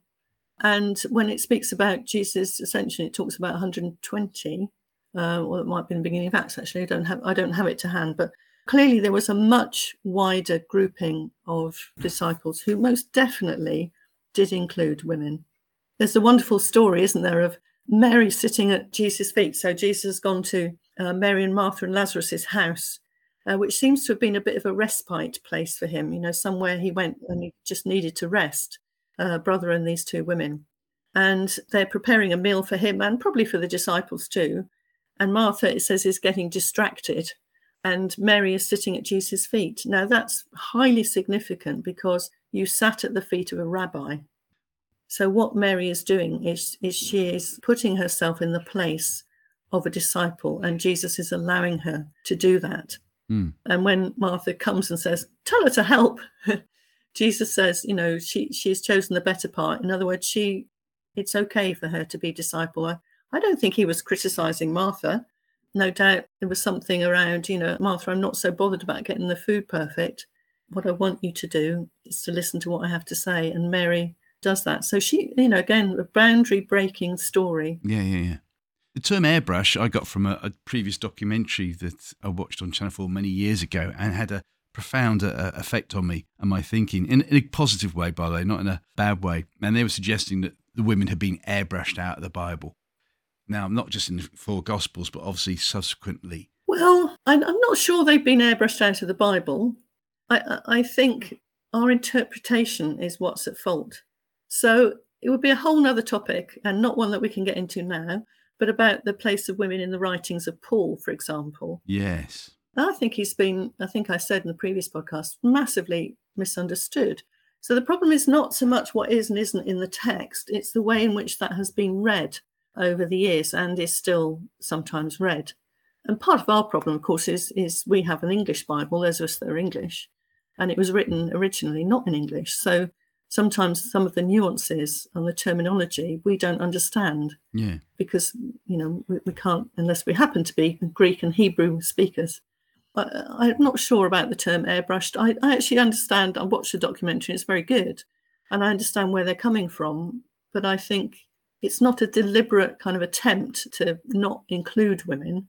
And when it speaks about Jesus, ascension, it talks about 120. Uh, well, it might be in the beginning of Acts. Actually, I don't have I don't have it to hand, but clearly there was a much wider grouping of disciples who most definitely did include women. There's a wonderful story, isn't there, of Mary sitting at Jesus' feet. So Jesus has gone to uh, Mary and Martha and Lazarus's house, uh, which seems to have been a bit of a respite place for him. You know, somewhere he went and he just needed to rest. Uh, brother and these two women, and they're preparing a meal for him and probably for the disciples too. And Martha, it says, is getting distracted, and Mary is sitting at Jesus' feet. Now that's highly significant because you sat at the feet of a rabbi. So what Mary is doing is, is she is putting herself in the place of a disciple, and Jesus is allowing her to do that. Hmm. And when Martha comes and says, "Tell her to help," [LAUGHS] Jesus says, "You know, she she has chosen the better part." In other words, she it's okay for her to be disciple. I, I don't think he was criticizing Martha. No doubt there was something around, you know, Martha, I'm not so bothered about getting the food perfect. What I want you to do is to listen to what I have to say. And Mary does that. So she, you know, again, a boundary breaking story. Yeah, yeah, yeah. The term airbrush I got from a, a previous documentary that I watched on Channel 4 many years ago and had a profound uh, effect on me and my thinking in, in a positive way, by the way, not in a bad way. And they were suggesting that the women had been airbrushed out of the Bible. Now, not just in the four Gospels, but obviously subsequently. Well, I'm, I'm not sure they've been airbrushed out of the Bible. I, I I think our interpretation is what's at fault. So it would be a whole nother topic and not one that we can get into now, but about the place of women in the writings of Paul, for example. Yes. I think he's been, I think I said in the previous podcast, massively misunderstood. So the problem is not so much what is and isn't in the text, it's the way in which that has been read over the years and is still sometimes read. And part of our problem, of course, is, is we have an English Bible, those of us that are English, and it was written originally not in English. So sometimes some of the nuances and the terminology we don't understand Yeah. because you know we, we can't unless we happen to be Greek and Hebrew speakers. But uh, I'm not sure about the term airbrushed. I, I actually understand. I watched the documentary; it's very good, and I understand where they're coming from. But I think it's not a deliberate kind of attempt to not include women.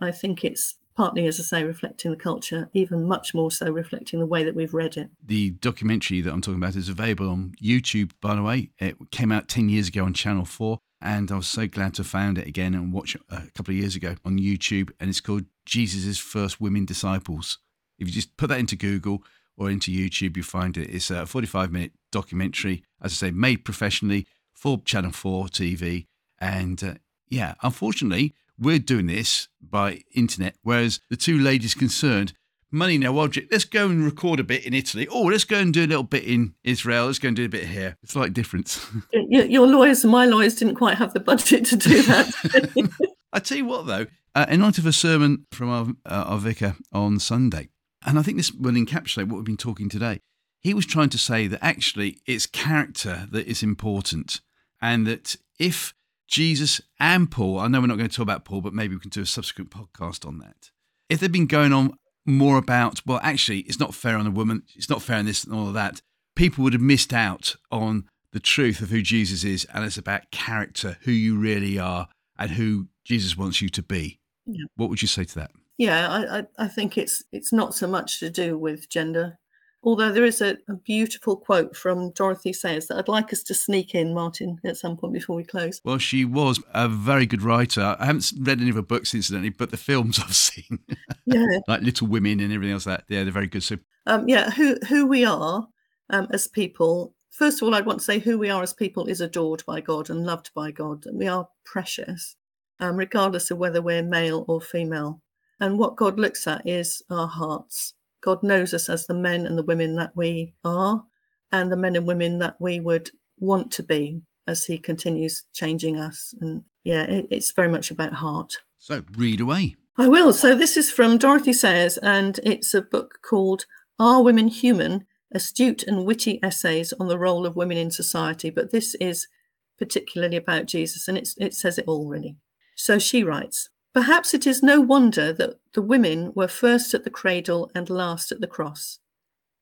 I think it's partly, as I say, reflecting the culture, even much more so reflecting the way that we've read it. The documentary that I'm talking about is available on YouTube, by the way. It came out 10 years ago on Channel 4, and I was so glad to have found it again and watch it uh, a couple of years ago on YouTube. And it's called Jesus' First Women Disciples. If you just put that into Google or into YouTube, you find it. It's a 45 minute documentary as I say, made professionally for Channel 4 TV. And uh, yeah, unfortunately, we're doing this by internet, whereas the two ladies concerned, money no object. Let's go and record a bit in Italy. Oh, let's go and do a little bit in Israel. Let's go and do a bit here. It's like difference. [LAUGHS] Your, lawyers and my lawyers didn't quite have the budget to do that. [LAUGHS] [LAUGHS] I tell you what, though, uh, in light of a sermon from our, uh, our vicar on Sunday, and I think this will encapsulate what we've been talking today. He was trying to say that actually it's character that is important, and that if Jesus and Paul, I know we're not going to talk about Paul, but maybe we can do a subsequent podcast on that. If they've been going on more about, well, actually, it's not fair on a woman, it's not fair on this and all of that, people would have missed out on the truth of who Jesus is, and it's about character, who you really are, and who Jesus wants you to be. Yeah. What would you say to that? Yeah, I, I think it's it's not so much to do with gender. Although there is a, a, beautiful quote from Dorothy Sayers that I'd like us to sneak in, Martin, at some point before we close. Well, she was a very good writer. I haven't read any of her books, incidentally, but the films [LAUGHS] I've seen, yeah, [LAUGHS] like Little Women and everything else, that yeah, they're very good. So, um, yeah, who who we are um, as people. First of all, I'd want to say who we are as people is adored by God and loved by God. and We are precious, um, regardless of whether we're male or female. And what God looks at is our hearts God knows us as the men and the women that we are, and the men and women that we would want to be as He continues changing us. And yeah, it, it's very much about heart. So read away. I will. So this is from Dorothy Sayers, and it's a book called Are Women Human? Astute and witty essays on the role of women in society. But this is particularly about Jesus, and it says it all really. So she writes Perhaps it is no wonder that the women were first at the cradle and last at the cross.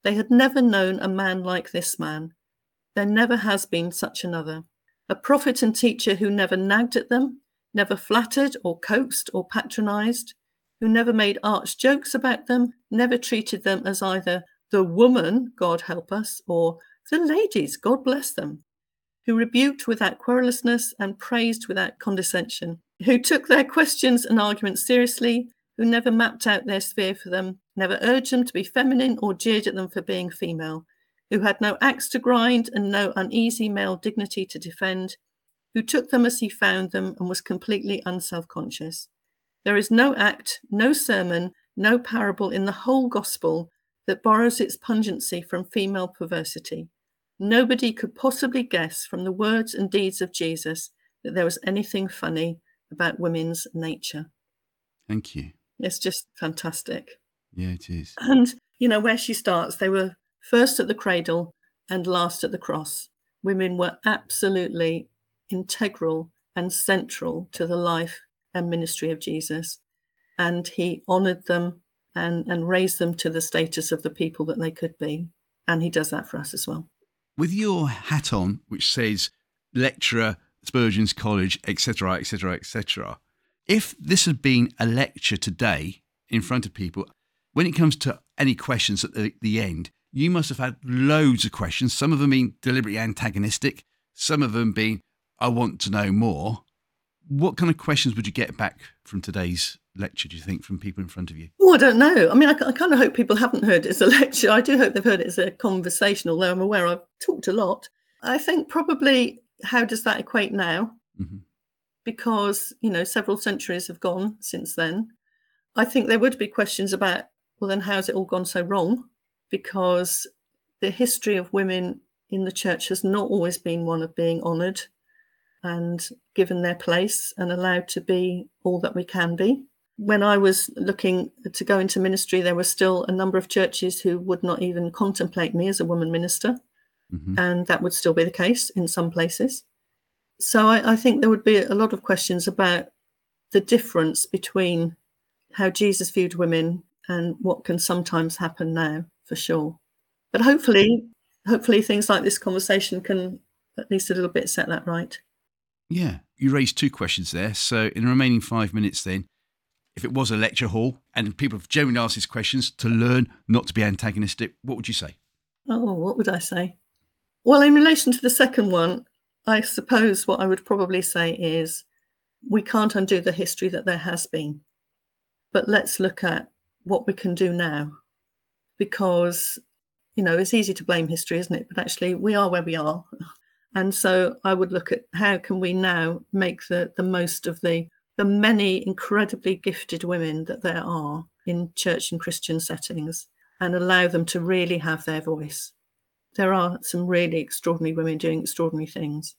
They had never known a man like this man. There never has been such another. A prophet and teacher who never nagged at them, never flattered or coaxed or patronized, who never made arch jokes about them, never treated them as either the woman, God help us, or the ladies, God bless them, who rebuked without querulousness and praised without condescension who took their questions and arguments seriously, who never mapped out their sphere for them, never urged them to be feminine or jeered at them for being female, who had no axe to grind and no uneasy male dignity to defend, who took them as he found them and was completely unself conscious. There is no act, no sermon, no parable in the whole gospel that borrows its pungency from female perversity. Nobody could possibly guess from the words and deeds of Jesus that there was anything funny about women's nature. Thank you. It's just fantastic. Yeah, it is. And, you know, where she starts, they were first at the cradle and last at the cross. Women were absolutely integral and central to the life and ministry of Jesus. And he honored them and, and raised them to the status of the people that they could be. And he does that for us as well. With your hat on, which says lecturer Spurgeon's College, etc., etc., etc. If this had been a lecture today in front of people, when it comes to any questions at the, the end, you must have had loads of questions, some of them being deliberately antagonistic, some of them being, I want to know more. What kind of questions would you get back from today's lecture, do you think, from people in front of you? Oh, I don't know. I mean, I, I kind of hope people haven't heard it as a [LAUGHS] lecture. I do hope they've heard it as a conversation, although I'm aware I've talked a lot. I think probably how does that equate now? Mm-hmm. Because, you know, several centuries have gone since then. I think there would be questions about, well, then how's it all gone so wrong? Because the history of women in the church has not always been one of being honoured and given their place and allowed to be all that we can be. When I was looking to go into ministry, there were still a number of churches who would not even contemplate me as a woman minister. Mm-hmm. And that would still be the case in some places. So I, I think there would be a lot of questions about the difference between how Jesus viewed women and what can sometimes happen now, for sure. But hopefully, hopefully things like this conversation can at least a little bit set that right. Yeah, you raised two questions there. So in the remaining five minutes, then, if it was a lecture hall and people have genuinely asked these questions to learn not to be antagonistic, what would you say? Oh, what would I say? Well, in relation to the second one, I suppose what I would probably say is we can't undo the history that there has been, but let's look at what we can do now. Because you know, it's easy to blame history, isn't it? But actually, we are where we are. And so I would look at how can we now make the, the most of the the many incredibly gifted women that there are in church and Christian settings and allow them to really have their voice. There are some really extraordinary women doing extraordinary things.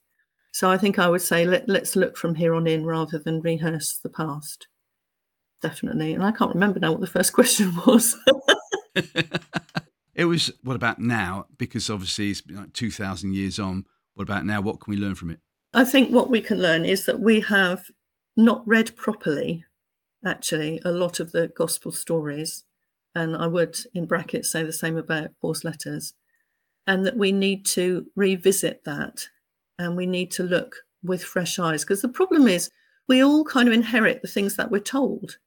So I think I would say let, let's look from here on in rather than rehearse the past. Definitely. And I can't remember now what the first [LAUGHS] question was. [LAUGHS] it was what about now? Because obviously it's like 2,000 years on. What about now? What can we learn from it? I think what we can learn is that we have not read properly, actually, a lot of the gospel stories. And I would, in brackets, say the same about Paul's letters. And that we need to revisit that and we need to look with fresh eyes. Because the problem is, we all kind of inherit the things that we're told.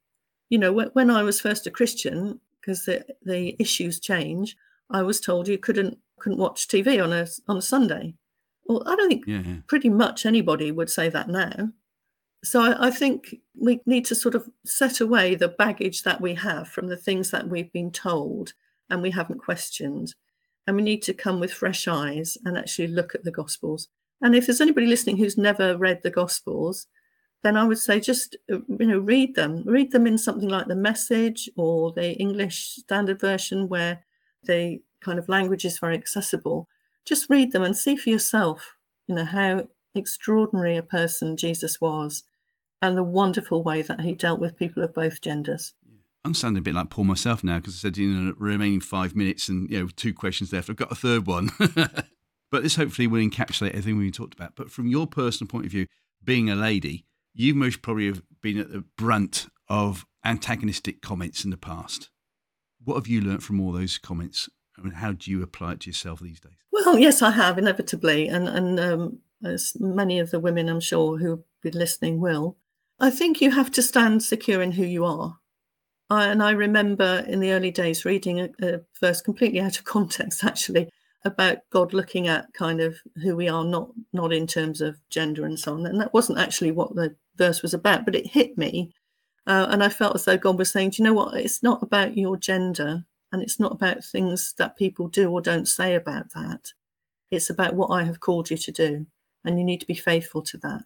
You know, when I was first a Christian, because the, the issues change, I was told you couldn't couldn't watch TV on a on a Sunday. Well, I don't think yeah, yeah. pretty much anybody would say that now. So I, I, think we need to sort of set away the baggage that we have from the things that we've been told and we haven't questioned. And we need to come with fresh eyes and actually look at the Gospels. And if there's anybody listening who's never read the Gospels, then I would say just uh, you know read them. Read them in something like the Message or the English Standard Version, where the kind of language is very accessible. Just read them and see for yourself, you know, how extraordinary a person Jesus was and the wonderful way that he dealt with people of both genders. I'm sounding a bit like Paul myself now because I said, you know, remaining five minutes and, you know, two questions left. I've got a third one. [LAUGHS] but this hopefully will encapsulate everything we talked about. But from your personal point of view, being a lady, you most probably have been at the brunt of antagonistic comments in the past. What have you learnt from all those comments? I mean, how do you apply it to yourself these days? Well, yes, I have inevitably, and and um, as many of the women I'm sure who've been listening will. I think you have to stand secure in who you are. I, and I remember in the early days reading a, a verse completely out of [LAUGHS] context, actually, about God looking at kind of who we are, not not in terms of gender and so on. And that wasn't actually what the verse was about, but it hit me, uh, and I felt as though God was saying, "Do you know what? It's not about your gender, and it's not about things that people do or don't say about that. It's about what I have called you to do, and you need to be faithful to that."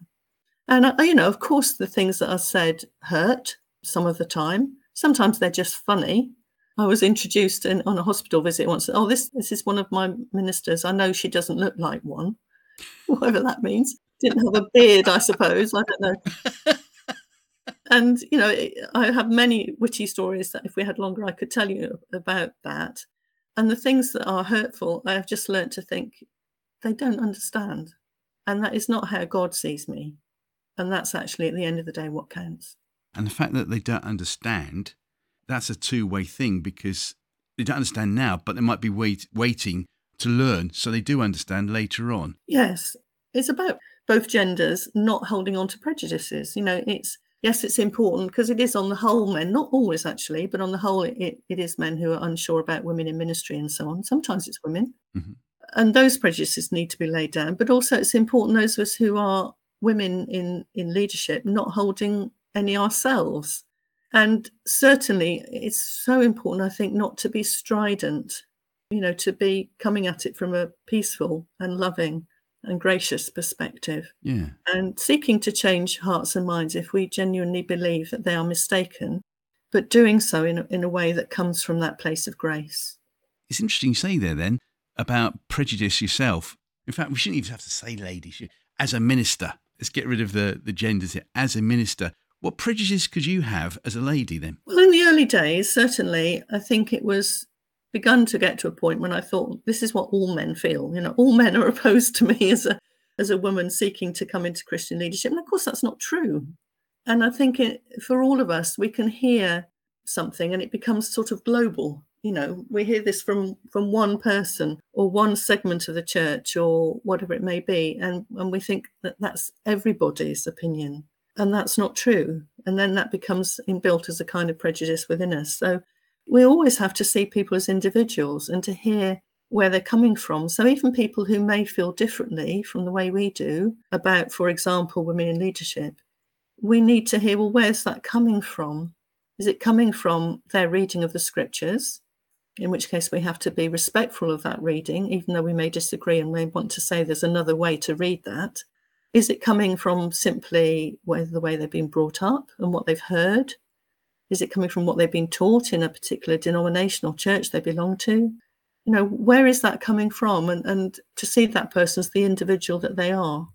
And, uh, you know, of course, the things that are said hurt some of the time. Sometimes they're just funny. I was introduced in, on a hospital visit once. Oh, this this is one of my ministers. I know she doesn't look like one, [LAUGHS] whatever that means. Didn't have a beard, I suppose. I don't know. [LAUGHS] and you know, I have many witty stories that, if we had longer, I could tell you about that. And the things that are hurtful, I have just learned to think they don't understand, and that is not how God sees me. And that's actually, at the end of the day, what counts. And the fact that they don't understand, that's a two way thing because they don't understand now, but they might be wait, waiting to learn so they do understand later on. Yes. It's about both genders not holding on to prejudices. You know, it's, yes, it's important because it is on the whole men, not always actually, but on the whole, it, it is men who are unsure about women in ministry and so on. Sometimes it's women. Mm-hmm. And those prejudices need to be laid down. But also, it's important those of us who are women in in leadership not holding any ourselves and certainly it's so important i think not to be strident you know to be coming at it from a peaceful and loving and gracious perspective. Yeah. And seeking to change hearts and minds if we genuinely believe that they are mistaken but doing so in a, in a way that comes from that place of grace. It's interesting you say there then about prejudice yourself. In fact we shouldn't even have to say lady as a minister let's get rid of the, the genders here. As a minister, what prejudices could you have as a lady then? Well, in the early days, certainly, I think it was begun to get to a point when I thought this is what all men feel. You know, all men are [LAUGHS] opposed to me as a as a woman seeking to come into Christian leadership, and of course that's not true. And I think it, for all of us, we can hear something, and it becomes sort of global you know we hear this from from one person or one segment of the church or whatever it may be and and we think that that's everybody's opinion and that's not true and then that becomes inbuilt as a kind of prejudice within us so we always have to see people as individuals and to hear where they're coming from so even people who may feel differently from the way we do about for example women in leadership we need to hear well where's that coming from is it coming from their reading of the scriptures in which case we have to be respectful of that reading, even though we may disagree and may want to say there's another way to read that. Is it coming from simply the way they've been brought up and what they've heard? Is it coming from what they've been taught in a particular denomination or church they belong to? You know, where is that coming from? And, and to see that person as the individual that they are,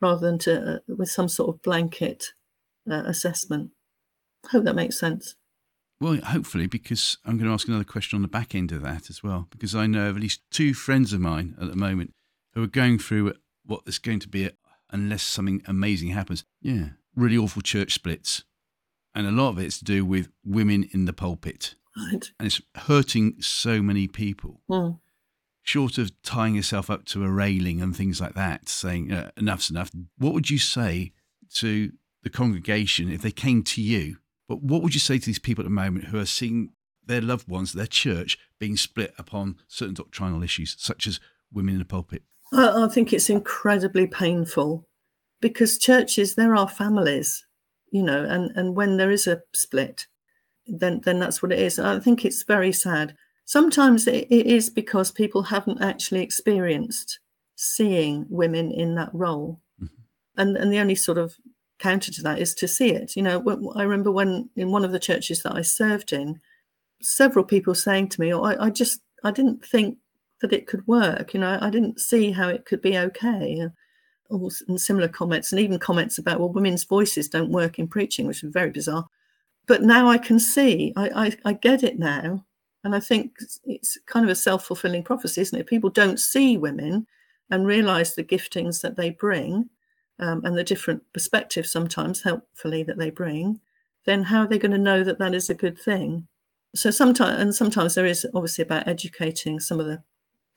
rather than to uh, with some sort of blanket uh, assessment. I hope that makes sense. Well, hopefully, because I'm going to ask another question on the back end of that as well, because I know of at least two friends of mine at the moment who are going through what is going to be, a, unless something amazing happens, yeah, really awful church splits. And a lot of it's to do with women in the pulpit. Right. And it's hurting so many people. Mm. Short of tying yourself up to a railing and things like that, saying uh, enough's enough, what would you say to the congregation if they came to you but what would you say to these people at the moment who are seeing their loved ones, their church, being split upon certain doctrinal issues, such as women in the pulpit? I think it's incredibly painful because churches, there are families, you know, and, and when there is a split, then then that's what it is. I think it's very sad. Sometimes it, it is because people haven't actually experienced seeing women in that role. Mm-hmm. And and the only sort of counter to that is to see it. You know, I remember when in one of the churches that I served in, several people saying to me, "Oh, I, I just I didn't think that it could work. You know, I didn't see how it could be okay." And similar comments, and even comments about, "Well, women's voices don't work in preaching," which is very bizarre. But now I can see, I, I, I get it now, and I think it's kind of a self fulfilling prophecy, isn't it? People don't see women and realize the giftings that they bring um, and the different perspectives sometimes helpfully that they bring, then how are they going to know that that is a good thing? So sometimes, and sometimes there is obviously about educating some of the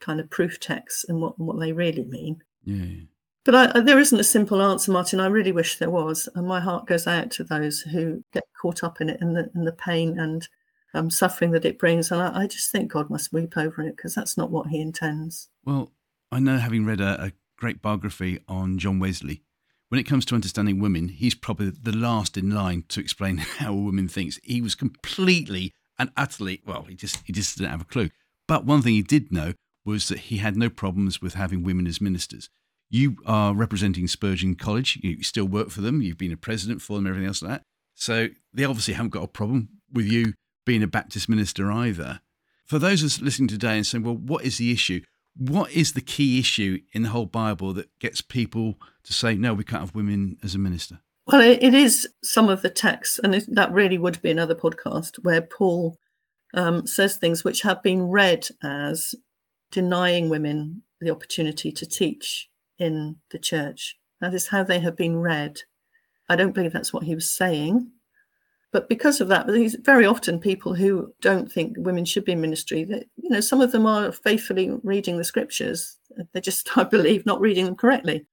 kind of proof texts and what what they really mean. Yeah. But I, there isn't a simple answer, Martin. I really wish there was, and my heart goes out to those who get caught up in it and the, and the pain and um, suffering that it brings. And I, I, just think God must weep over it because that's not what He intends. Well, I know, having read a, a great biography on John Wesley, when it comes to understanding women, he's probably the last in line to explain [LAUGHS] how a woman thinks. He was completely and utterly well, he just he just didn't have a clue. But one thing he did know was that he had no problems with having women as ministers. You are representing Spurgeon College. You still work for them. You've been a president for them, everything else like that. So they obviously haven't got a problem with you being a Baptist minister either. For those of us listening today and saying, well, what is the issue? what is the key issue in the whole Bible that gets people to say, no, we can't have women as a minister? Well, it is some of the texts, and that really would be another podcast where Paul um, says things which have been read as denying women the opportunity to teach in the church. That is how they have been read. I don't believe that's what he was saying. But because of that, these very often people who don't think women should be in ministry, that you know, some of them are faithfully reading the scriptures. They're just, [LAUGHS] I believe, not reading them correctly.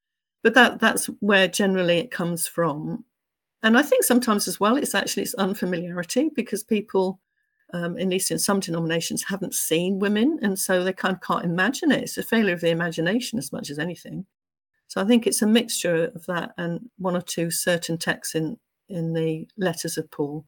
But that that's where generally it comes from. And I think sometimes as well, it's actually it's unfamiliarity because people, um, at least in some denominations, haven't seen women, and so they kind of can't imagine it. It's a failure of the imagination as much as anything. So I think it's a mixture of that and one or two certain texts in in the letters of Paul.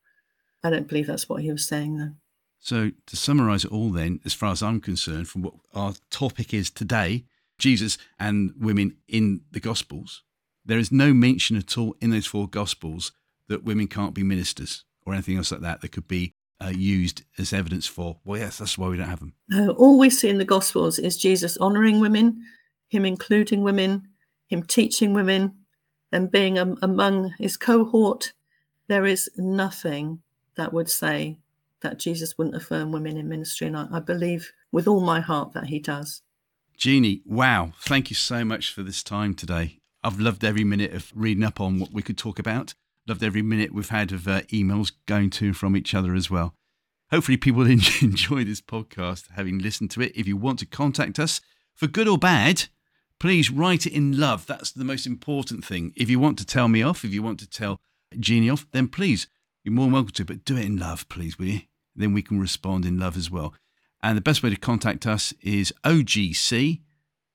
I don't believe that's what he was saying, though. So, to summarize it all, then, as far as I'm concerned, from what our topic is today Jesus and women in the Gospels, there is no mention at all in those four Gospels that women can't be ministers or anything else like that that could be uh, used as evidence for, well, yes, that's why we don't have them. No, all we see in the Gospels is Jesus honoring women, him including women, him teaching women, and being among his cohort, there is nothing that would say that Jesus wouldn't affirm women in ministry. And I, I believe with all my heart that he does. Jeannie, wow. Thank you so much for this time today. I've loved every minute of reading up on what we could talk about. Loved every minute we've had of uh, emails going to and from each other as well. Hopefully, people [LAUGHS] enjoy this podcast having listened to it. If you want to contact us for good or bad, please write it in love. That's the most important thing. If you want to tell me off, if you want to tell Jeannie off, then please, you're more than welcome to, but do it in love, please, will you? Then we can respond in love as well. And the best way to contact us is OGC,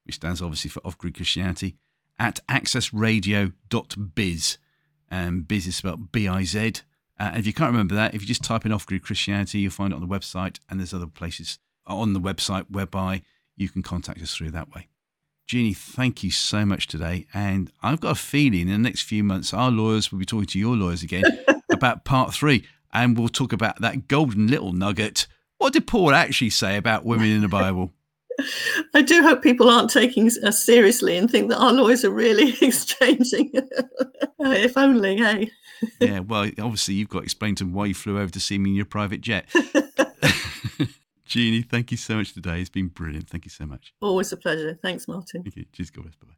which stands obviously for Off Grid Christianity, at accessradio.biz. And biz is spelled B I Z. Uh, if you can't remember that, if you just type in Off Grid Christianity, you'll find it on the website, and there's other places on the website whereby you can contact us through that way. Jeannie, thank you so much today. And I've got a feeling in the next few months, our lawyers will be talking to your lawyers again [LAUGHS] about part three. And we'll talk about that golden little nugget. What did Paul actually say about women in the Bible? [LAUGHS] I do hope people aren't taking us seriously and think that our lawyers are really [LAUGHS] exchanging. if only, hey. yeah, well, obviously, you've got to explain to them why you flew over to see me in your private jet. Jeannie, thank you so much today. It's been brilliant. Thank you so much. Always a pleasure. Thanks, Martin. Thank you. Cheers, God bless. Bye.